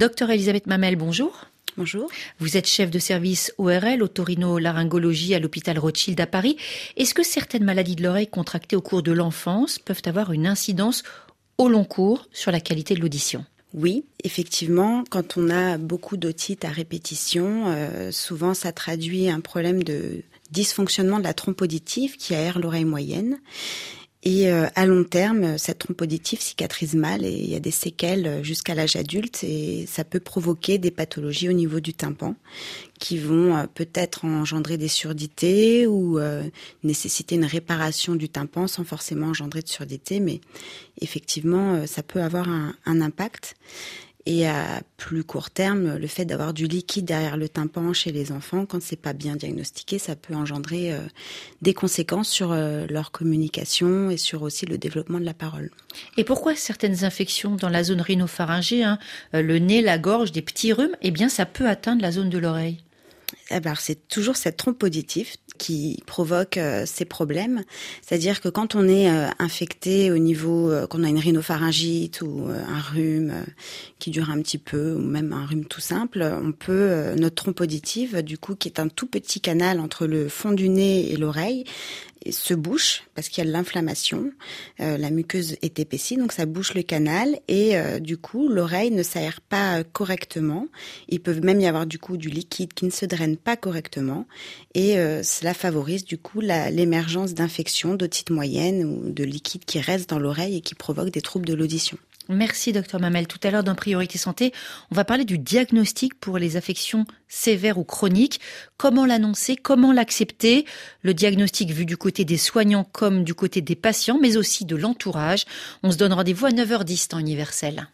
Docteur Elisabeth Mamel, bonjour. Bonjour. Vous êtes chef de service ORL, otorino-laryngologie à l'hôpital Rothschild à Paris. Est-ce que certaines maladies de l'oreille contractées au cours de l'enfance peuvent avoir une incidence au long cours sur la qualité de l'audition? Oui, effectivement, quand on a beaucoup d'otites à répétition, euh, souvent ça traduit un problème de dysfonctionnement de la trompe auditive qui aère l'oreille moyenne. Et euh, à long terme, cette trompe auditive cicatrise mal et il y a des séquelles jusqu'à l'âge adulte et ça peut provoquer des pathologies au niveau du tympan qui vont euh, peut-être engendrer des surdités ou euh, nécessiter une réparation du tympan sans forcément engendrer de surdité, mais effectivement, ça peut avoir un, un impact. Et à plus court terme, le fait d'avoir du liquide derrière le tympan chez les enfants, quand c'est pas bien diagnostiqué, ça peut engendrer euh, des conséquences sur euh, leur communication et sur aussi le développement de la parole. Et pourquoi certaines infections dans la zone rhinopharyngée, hein, euh, le nez, la gorge, des petits rhumes, eh bien ça peut atteindre la zone de l'oreille? Eh ben, c'est toujours cette trompe auditive qui provoque euh, ces problèmes. C'est-à-dire que quand on est euh, infecté au niveau, euh, qu'on a une rhinopharyngite ou un rhume qui dure un petit peu, ou même un rhume tout simple, on peut, notre trompe auditive, du coup, qui est un tout petit canal entre le fond du nez et l'oreille, se bouche parce qu'il y a de l'inflammation. Euh, la muqueuse est épaissie, donc ça bouche le canal et euh, du coup l'oreille ne s'aère pas correctement. Il peut même y avoir du coup du liquide qui ne se draine pas correctement et euh, cela favorise du coup l'émergence d'infections, d'otite moyenne ou de liquide qui reste dans l'oreille et qui provoque des troubles de l'audition. Merci, docteur Mamel. Tout à l'heure, dans Priorité Santé, on va parler du diagnostic pour les affections sévères ou chroniques. Comment l'annoncer? Comment l'accepter? Le diagnostic vu du côté des soignants comme du côté des patients, mais aussi de l'entourage. On se donne rendez-vous à 9h10 temps universel.